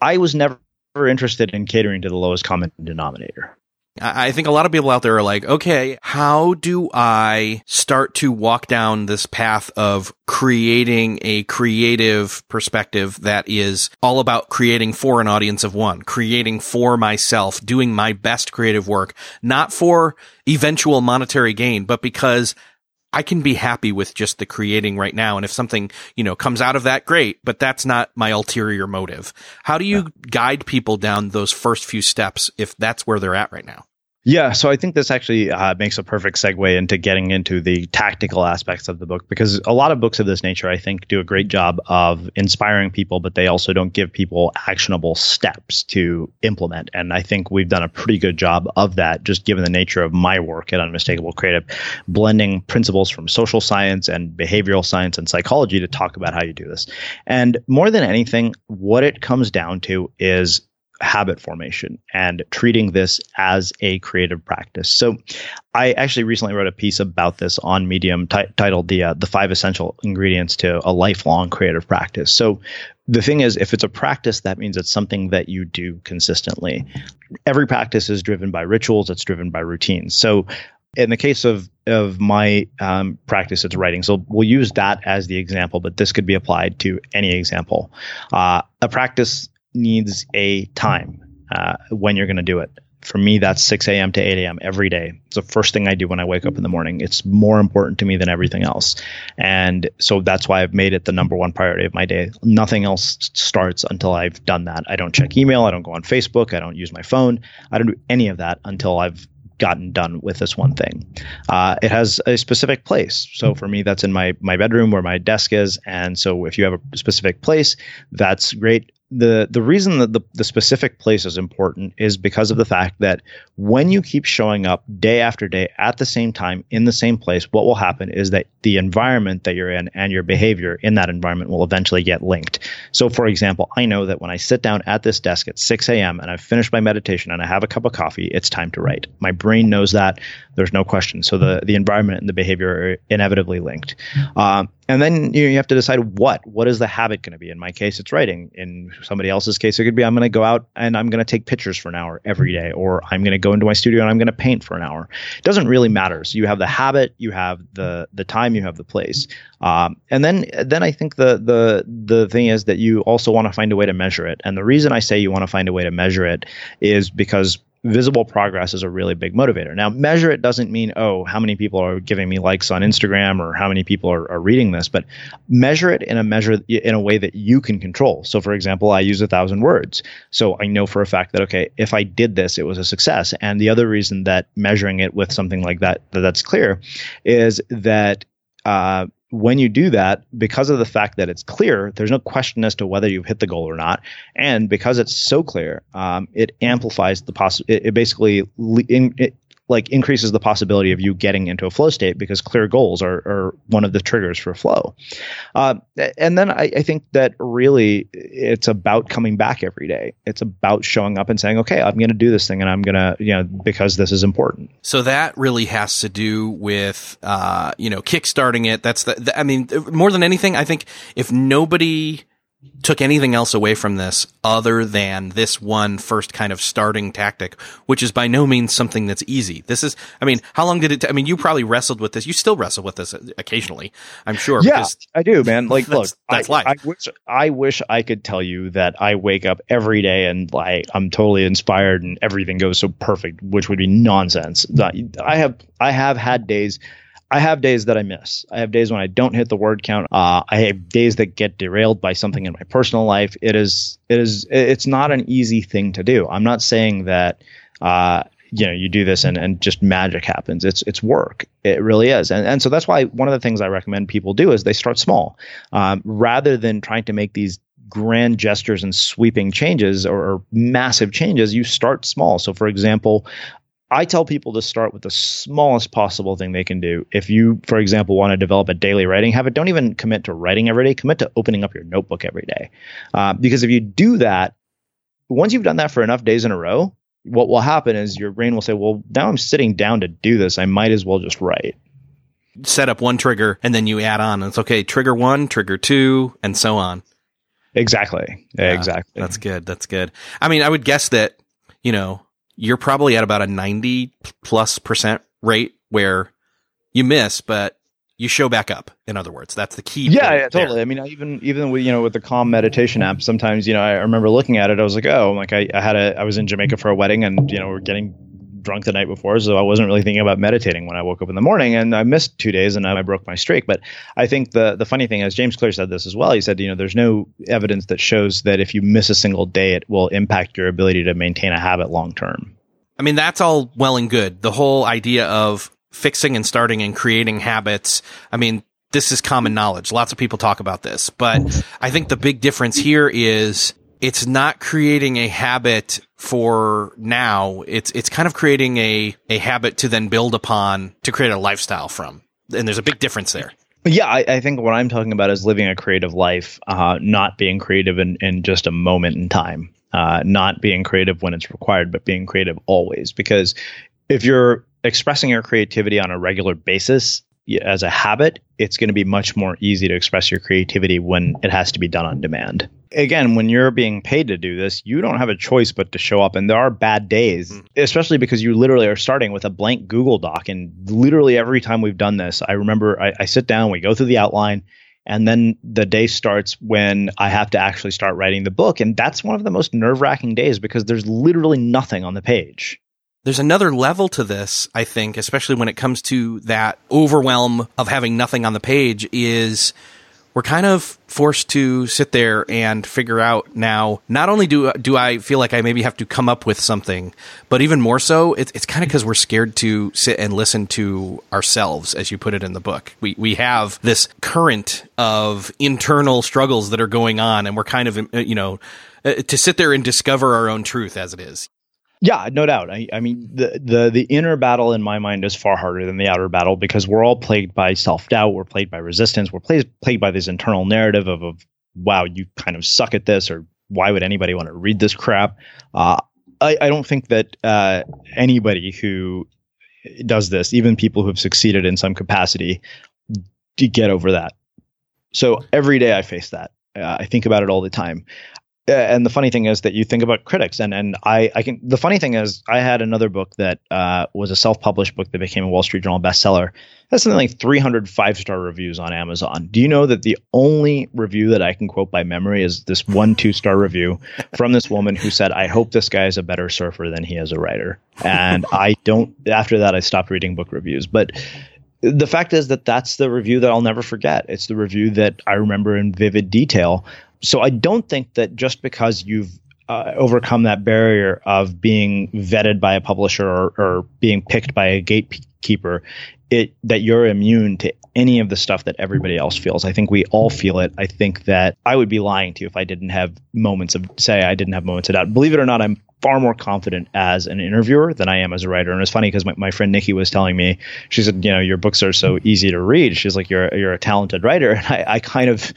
I was never interested in catering to the lowest common denominator. I think a lot of people out there are like, okay, how do I start to walk down this path of creating a creative perspective that is all about creating for an audience of one, creating for myself, doing my best creative work, not for eventual monetary gain, but because I can be happy with just the creating right now. And if something, you know, comes out of that, great, but that's not my ulterior motive. How do you yeah. guide people down those first few steps if that's where they're at right now? Yeah, so I think this actually uh, makes a perfect segue into getting into the tactical aspects of the book because a lot of books of this nature, I think, do a great job of inspiring people, but they also don't give people actionable steps to implement. And I think we've done a pretty good job of that, just given the nature of my work at Unmistakable Creative, blending principles from social science and behavioral science and psychology to talk about how you do this. And more than anything, what it comes down to is habit formation and treating this as a creative practice. So, I actually recently wrote a piece about this on Medium t- titled "the uh, the five essential ingredients to a lifelong creative practice." So, the thing is, if it's a practice, that means it's something that you do consistently. Every practice is driven by rituals. It's driven by routines. So, in the case of of my um, practice, it's writing. So we'll use that as the example, but this could be applied to any example. Uh, a practice needs a time uh, when you're going to do it. For me, that's 6 a.m. to 8 a.m. every day. It's the first thing I do when I wake up in the morning. It's more important to me than everything else. And so that's why I've made it the number one priority of my day. Nothing else starts until I've done that. I don't check email. I don't go on Facebook. I don't use my phone. I don't do any of that until I've gotten done with this one thing. Uh, it has a specific place. So for me, that's in my my bedroom where my desk is. And so if you have a specific place, that's great the the reason that the, the specific place is important is because of the fact that when you keep showing up day after day at the same time in the same place what will happen is that the environment that you're in and your behavior in that environment will eventually get linked. So for example i know that when i sit down at this desk at 6 a.m and i've finished my meditation and i have a cup of coffee it's time to write. My brain knows that. There's no question. So the the environment and the behavior are inevitably linked. Um, and then you, know, you have to decide what what is the habit going to be? In my case it's writing. In somebody else's case it could be i'm going to go out and i'm going to take pictures for an hour every day or i'm going to go into my studio and i'm going to paint for an hour. It doesn't really matter. So you have the habit you have the the time you have the place. Um, and then then i think the the the thing is that you also want to find a way to measure it. And the reason i say you want to find a way to measure it is because visible progress is a really big motivator. Now, measure it doesn't mean, oh, how many people are giving me likes on Instagram or how many people are, are, reading this, but measure it in a measure in a way that you can control. So, for example, I use a thousand words. So I know for a fact that, okay, if I did this, it was a success. And the other reason that measuring it with something like that, that that's clear is that, uh, when you do that, because of the fact that it's clear, there's no question as to whether you've hit the goal or not. And because it's so clear, um, it amplifies the poss. It, it basically in, it like increases the possibility of you getting into a flow state because clear goals are, are one of the triggers for flow. Uh, and then I, I, think that really it's about coming back every day. It's about showing up and saying, okay, I'm going to do this thing and I'm going to, you know, because this is important. So that really has to do with, uh, you know, kickstarting it. That's the, the I mean, more than anything, I think if nobody took anything else away from this other than this one first kind of starting tactic, which is by no means something that's easy. This is, I mean, how long did it, t- I mean, you probably wrestled with this. You still wrestle with this occasionally, I'm sure. Yeah, I do, man. Like, that's, look, that's I, life. I wish, I wish I could tell you that I wake up every day and like, I'm totally inspired and everything goes so perfect, which would be nonsense. I have, I have had days I have days that I miss. I have days when I don't hit the word count. Uh, I have days that get derailed by something in my personal life. It is, it is, it's not an easy thing to do. I'm not saying that, uh, you know, you do this and, and just magic happens. It's, it's work. It really is. And, and so that's why one of the things I recommend people do is they start small, um, rather than trying to make these grand gestures and sweeping changes or, or, massive changes, you start small. So, for example, I tell people to start with the smallest possible thing they can do. If you, for example, want to develop a daily writing habit, don't even commit to writing every day. Commit to opening up your notebook every day. Uh, because if you do that, once you've done that for enough days in a row, what will happen is your brain will say, well, now I'm sitting down to do this. I might as well just write. Set up one trigger and then you add on. It's okay. Trigger one, trigger two, and so on. Exactly. Yeah, exactly. That's good. That's good. I mean, I would guess that, you know, you're probably at about a 90 plus percent rate where you miss, but you show back up. In other words, that's the key. Yeah, yeah, totally. There. I mean, even even with you know with the Calm meditation app, sometimes you know I remember looking at it, I was like, oh, like I, I had a I was in Jamaica for a wedding, and you know we're getting drunk the night before, so I wasn't really thinking about meditating when I woke up in the morning, and I missed two days, and I broke my streak. But I think the the funny thing is, James Clear said this as well. He said, you know, there's no evidence that shows that if you miss a single day, it will impact your ability to maintain a habit long term. I mean, that's all well and good. The whole idea of fixing and starting and creating habits. I mean, this is common knowledge. Lots of people talk about this, but I think the big difference here is it's not creating a habit for now. It's, it's kind of creating a, a habit to then build upon to create a lifestyle from. And there's a big difference there. Yeah, I, I think what I'm talking about is living a creative life, uh, not being creative in, in just a moment in time, uh, not being creative when it's required, but being creative always. Because if you're expressing your creativity on a regular basis, as a habit, it's going to be much more easy to express your creativity when it has to be done on demand. Again, when you're being paid to do this, you don't have a choice but to show up. And there are bad days, mm. especially because you literally are starting with a blank Google Doc. And literally every time we've done this, I remember I, I sit down, we go through the outline, and then the day starts when I have to actually start writing the book. And that's one of the most nerve wracking days because there's literally nothing on the page there's another level to this, I think, especially when it comes to that overwhelm of having nothing on the page is we're kind of forced to sit there and figure out now not only do do I feel like I maybe have to come up with something but even more so it's, it's kind of because we're scared to sit and listen to ourselves as you put it in the book. We we have this current of internal struggles that are going on and we're kind of you know uh, to sit there and discover our own truth as it is yeah, no doubt. I, I, mean, the, the the inner battle in my mind is far harder than the outer battle because we're all plagued by self doubt. We're plagued by resistance. We're plagued plagued by this internal narrative of, of wow, you kind of suck at this, or why would anybody want to read this crap? Uh, I, I don't think that uh, anybody who does this, even people who have succeeded in some capacity, get over that So every day I face that. Uh, I think about it all the time. Uh, and the funny thing is that you think about critics and and I, I can the funny thing is I had another book that uh, was a self-published book that became a Wall Street Journal bestseller. That's something like 300 five-star reviews on Amazon. Do you know that the only review that I can quote by memory is this one two-star review from this woman who said, "I hope this guy is a better surfer than he is a writer." And I don't. After that, I stopped reading book reviews, but the fact is that that's the review that I'll never forget. It's the review that I remember in vivid detail so I don't think that just because you've uh, overcome that barrier of being vetted by a publisher or, or being picked by a gatekeeper, it that you're immune to any of the stuff that everybody else feels. I think we all feel it. I think that I would be lying to you if I didn't have moments of say I didn't have moments of doubt. Believe it or not, I'm far more confident as an interviewer than I am as a writer. And it's funny because my, my friend Nikki was telling me, she said, you know, your books are so easy to read. She's like, you're you're a talented writer. And I, I kind of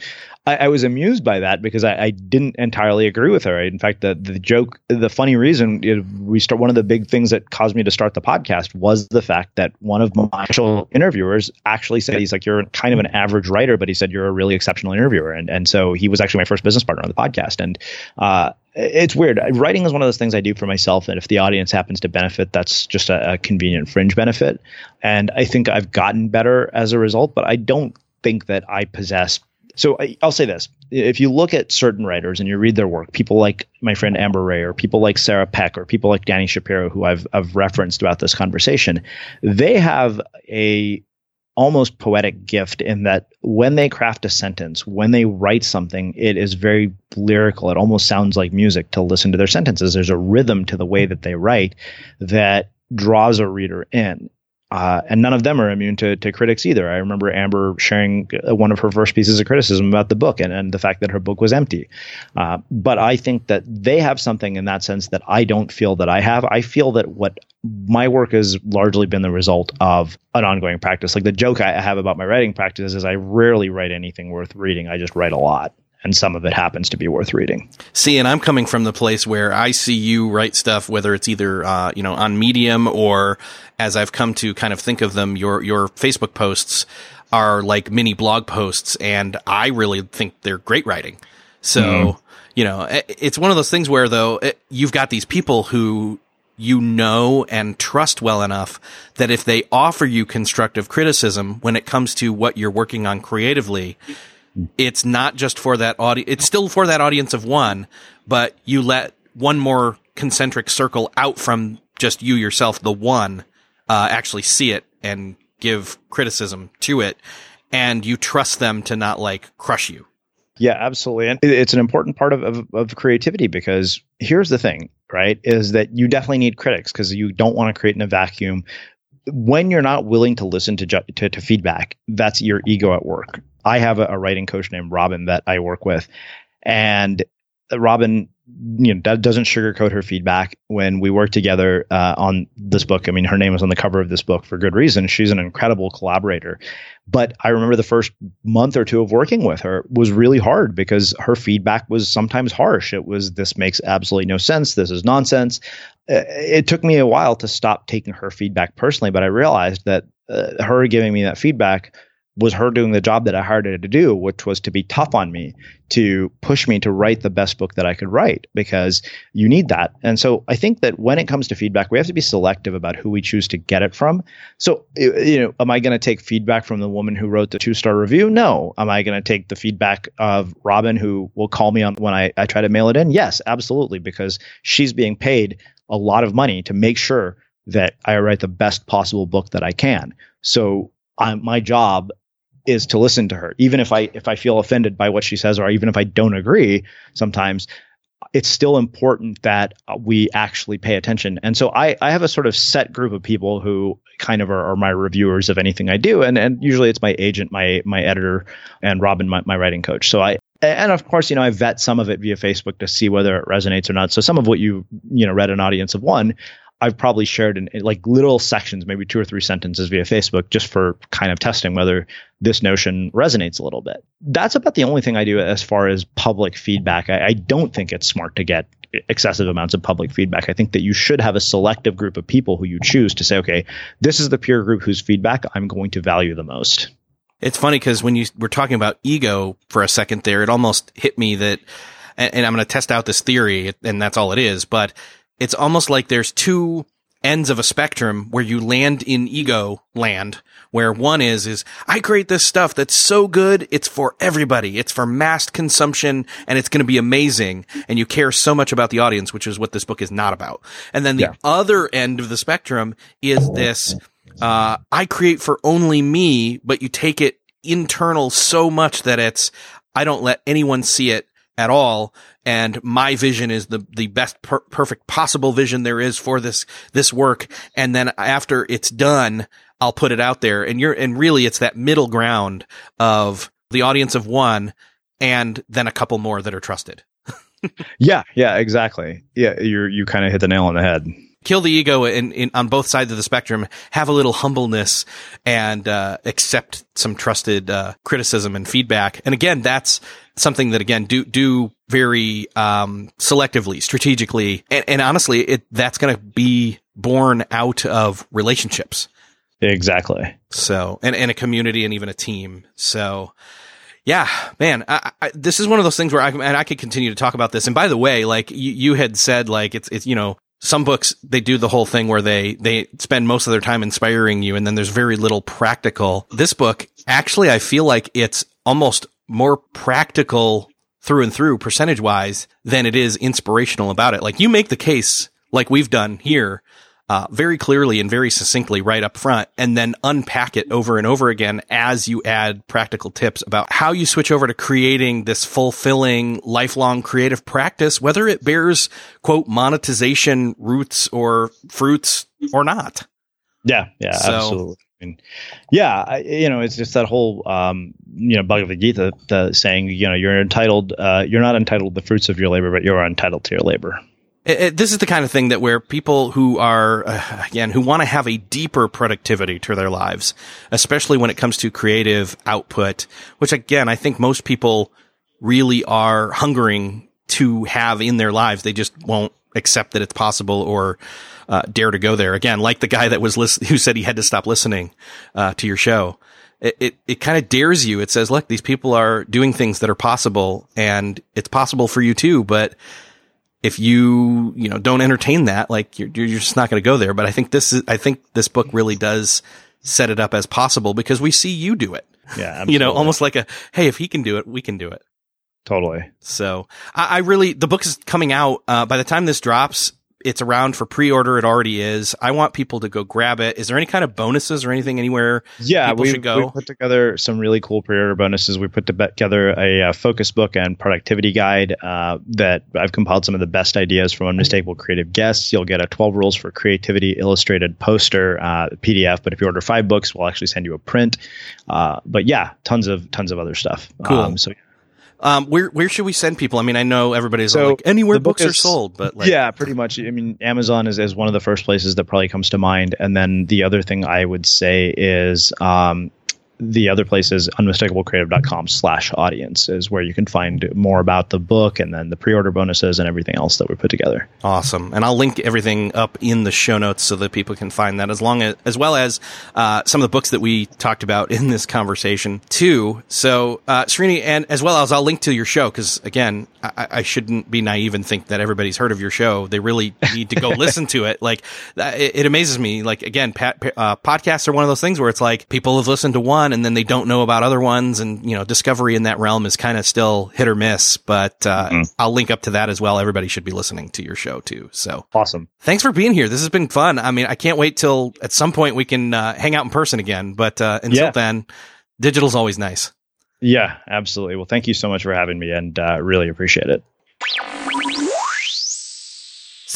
I, I was amused by that because I, I, didn't entirely agree with her. In fact, the the joke, the funny reason we start one of the big things that caused me to start the podcast was the fact that one of my actual interviewers actually said he's like you're kind of an average writer, but he said you're a really exceptional interviewer, and and so he was actually my first business partner on the podcast, and uh, it's weird. Writing is one of those things I do for myself, and if the audience happens to benefit, that's just a, a convenient fringe benefit. And I think I've gotten better as a result, but I don't think that I possess so I, will say this: if you look at certain writers and you read their work, people like my friend Amber Rae, or people like Sarah Peck, or people like Dani Shapiro, who I've I've referenced about this conversation, they have a almost poetic gift in that when they craft a sentence, when they write something, it is very lyrical. It almost sounds like music to listen to their sentences. There's a rhythm to the way that they write that draws a reader in. Uh, and none of them are immune to, to critics either. I remember Amber sharing uh, one of her first pieces of criticism about the book and, and the fact that her book was empty. Uh, but I think that they have something in that sense that I don't feel that I have. I feel that what my work has largely been the result of an ongoing practice. Like the joke I have about my writing practice is I rarely write anything worth reading. I just write a lot and some of it happens to be worth reading. See, and I'm coming from the place where I see you write stuff, whether it's either uh, you know on Medium or as I've come to kind of think of them, your your Facebook posts are like mini blog posts, and I really think they're great writing. So. Mm. You know, it's one of those things where though it, you've got these people who you know and trust well enough that if they offer you constructive criticism when it comes to what you're working on creatively, it's not just for that audience. It's still for that audience of one, but you let one more concentric circle out from just you yourself, the one, uh, actually see it and give criticism to it. And you trust them to not like crush you. Yeah, absolutely. And it's an important part of, of, of creativity because here's the thing, right? Is that you definitely need critics because you don't want to create in a vacuum when you're not willing to listen to, to, to feedback, that's your ego at work. I have a, a, writing coach named Robin that I work with, and Robin, you know, doesn't sugarcoat her feedback. When we work together uh, on this book, I mean, her name was on the cover of this book for good reason. She's an incredible collaborator. But I remember the first month or two of working with her was really hard because her feedback was sometimes harsh. It was, this makes absolutely no sense. This is nonsense. Uh, it took me a while to stop taking her feedback personally, but I realized that uh, her giving me that feedback was her doing the job that I hired her to do, which was to be tough on me, to push me to write the best book that I could write because you need that. And so I think that when it comes to feedback, we have to be selective about who we choose to get it from. So, you know, am I going to take feedback from the woman who wrote the two star review? No. Am I going to take the feedback of Robin who will call me on when I, I try to mail it in? Yes, absolutely, because she's being paid a lot of money to make sure that I write the best possible book that I can. So I'm, my job is to listen to her, even if I if I feel offended by what she says, or even if I don't agree. Sometimes it's still important that uh, we actually pay attention. And so I, I have a sort of set group of people who kind of are, are, my reviewers of anything I do. And, and usually it's my agent, my, my editor and Robin, my, my writing coach. So I, and of course, you know, I vet some of it via Facebook to see whether it resonates or not. So some of what you, you know, read an audience of one, I've probably shared in, in, like little sections, maybe two or three sentences via Facebook, just for kind of testing whether this notion resonates a little bit. That's about the only thing I do as far as public feedback. I, I don't think it's smart to get excessive amounts of public feedback. I think that you should have a selective group of people who you choose to say, okay, this is the peer group whose feedback I'm going to value the most. It's funny because when you were talking about ego for a second there, it almost hit me that, and, and I'm going to test out this theory, and that's all it is, but it's almost like there's two ends of a spectrum where you land in ego land, where one is, is I create this stuff that's so good. It's for everybody. It's for mass consumption and it's going to be amazing. And you care so much about the audience, which is what this book is not about. And then the yeah. other end of the spectrum is this, uh, I create for only me, but you take it internal so much that it's, I don't let anyone see it at all. And my vision is the, the best per- perfect possible vision there is for this, this work. And then after it's done, I'll put it out there. And you're, and really it's that middle ground of the audience of one and then a couple more that are trusted. yeah. Yeah, exactly. Yeah. You're, you kind of hit the nail on the head kill the ego in, in, on both sides of the spectrum, have a little humbleness and, uh, accept some trusted, uh, criticism and feedback. And again, that's something that again, do, do very, um, selectively, strategically. And, and honestly, it, that's going to be born out of relationships. Exactly. So, and, and a community and even a team. So, yeah, man, I, I, this is one of those things where I and I could continue to talk about this. And by the way, like you, you had said, like it's it's you know some books they do the whole thing where they they spend most of their time inspiring you and then there's very little practical. This book actually i feel like it's almost more practical through and through percentage wise than it is inspirational about it. Like you make the case like we've done here uh, very clearly and very succinctly right up front and then unpack it over and over again as you add practical tips about how you switch over to creating this fulfilling lifelong creative practice, whether it bears quote monetization roots or fruits or not. Yeah. Yeah. So, absolutely. And yeah, I, you know, it's just that whole, um, you know, Bhagavad Gita the saying, you know, you're entitled, uh, you're not entitled to the fruits of your labor, but you're entitled to your labor. It, it, this is the kind of thing that where people who are uh, again who want to have a deeper productivity to their lives, especially when it comes to creative output, which again I think most people really are hungering to have in their lives. They just won't accept that it's possible or uh, dare to go there. Again, like the guy that was list- who said he had to stop listening uh, to your show. It it, it kind of dares you. It says, look, these people are doing things that are possible, and it's possible for you too. But if you you know don't entertain that, like you're you're just not going to go there. But I think this is I think this book really does set it up as possible because we see you do it. Yeah, absolutely. you know, almost like a hey, if he can do it, we can do it. Totally. So I, I really the book is coming out. Uh, by the time this drops, it's around for pre-order. It already is. I want people to go grab it. Is there any kind of bonuses or anything anywhere? Yeah, we, should go? we put together some really cool pre-order bonuses. We put together a, a uh, focus book and productivity guide uh, that I've compiled some of the best ideas from unmistakable creative guests. You'll get a 12 rules for creativity illustrated poster uh, PDF. But if you order five books, we'll actually send you a print. Uh, but yeah, tons of tons of other stuff. Cool. Um, so um, where where should we send people? I mean, I know everybody's so like anywhere books is, are sold, but like, yeah, pretty much. I mean, Amazon is, is one of the first places that probably comes to mind, and then the other thing I would say is um, the other place is unmistakablecreative.com slash audience is where you can find more about the book and then the pre-order bonuses and everything else that we put together. Awesome. And I'll link everything up in the show notes so that people can find that as long as, as well as, uh, some of the books that we talked about in this conversation too. So, uh, Srini, and as well as I'll link to your show because again, I, I, shouldn't be naive and think that everybody's heard of your show. They really need to go listen to it. Like it, it, amazes me. Like again, pat, uh, podcasts are one of those things where it's like people have listened to one and then they don't know about other ones. And, you know, discovery in that realm is kind of still hit or miss, but, uh, mm-hmm. I'll link up to that as well. Everybody should be listening to your show too. So awesome. Thanks for being here. This has been fun. I mean, I can't wait till at some point we can, uh, hang out in person again, but, uh, until yeah. then, digital's always nice. Yeah, absolutely. Well, thank you so much for having me and uh, really appreciate it.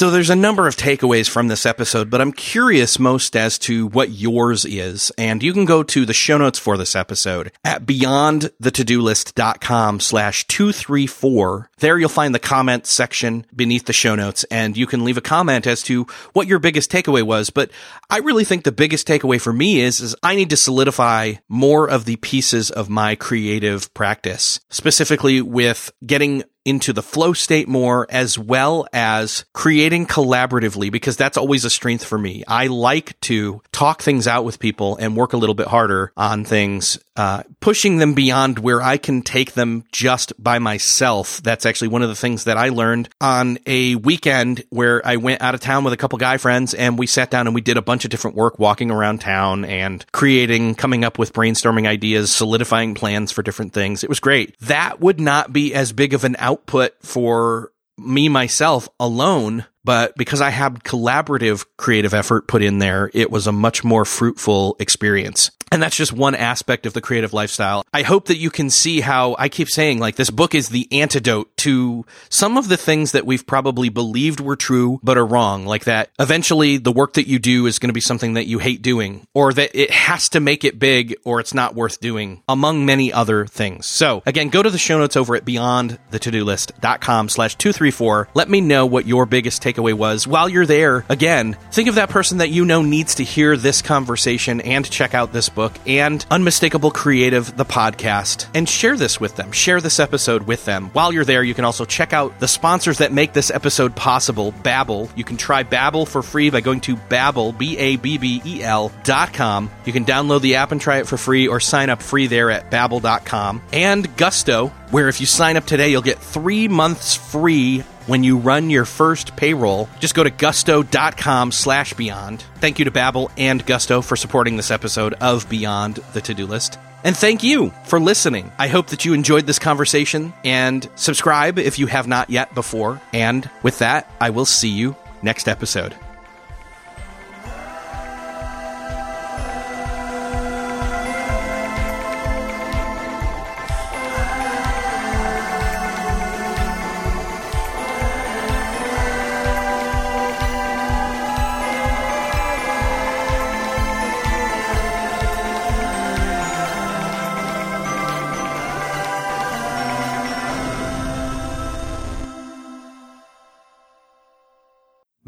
So there's a number of takeaways from this episode, but I'm curious most as to what yours is. And you can go to the show notes for this episode at beyondthetodolist.com slash 234. There you'll find the comment section beneath the show notes and you can leave a comment as to what your biggest takeaway was. But I really think the biggest takeaway for me is, is I need to solidify more of the pieces of my creative practice, specifically with getting into the flow state more as well as creating collaboratively because that's always a strength for me. I like to talk things out with people and work a little bit harder on things, uh, pushing them beyond where I can take them just by myself. That's actually one of the things that I learned on a weekend where I went out of town with a couple guy friends and we sat down and we did a bunch of different work walking around town and creating, coming up with brainstorming ideas, solidifying plans for different things. It was great. That would not be as big of an output for me myself alone but because I had collaborative creative effort put in there, it was a much more fruitful experience. And that's just one aspect of the creative lifestyle. I hope that you can see how I keep saying like this book is the antidote to some of the things that we've probably believed were true, but are wrong. Like that eventually the work that you do is going to be something that you hate doing or that it has to make it big or it's not worth doing among many other things. So again, go to the show notes over at beyondthetodolist.com slash 234. Let me know what your biggest takeaway was. While you're there, again, think of that person that you know needs to hear this conversation and check out this book and Unmistakable Creative, the podcast, and share this with them. Share this episode with them. While you're there, you can also check out the sponsors that make this episode possible, Babbel. You can try Babbel for free by going to Babbel, B-A-B-B-E-L dot com. You can download the app and try it for free or sign up free there at babbel.com. And Gusto, where if you sign up today, you'll get three months free when you run your first payroll. Just go to gusto.com slash beyond. Thank you to Babbel and Gusto for supporting this episode of Beyond the To-Do List. And thank you for listening. I hope that you enjoyed this conversation and subscribe if you have not yet before. And with that, I will see you next episode.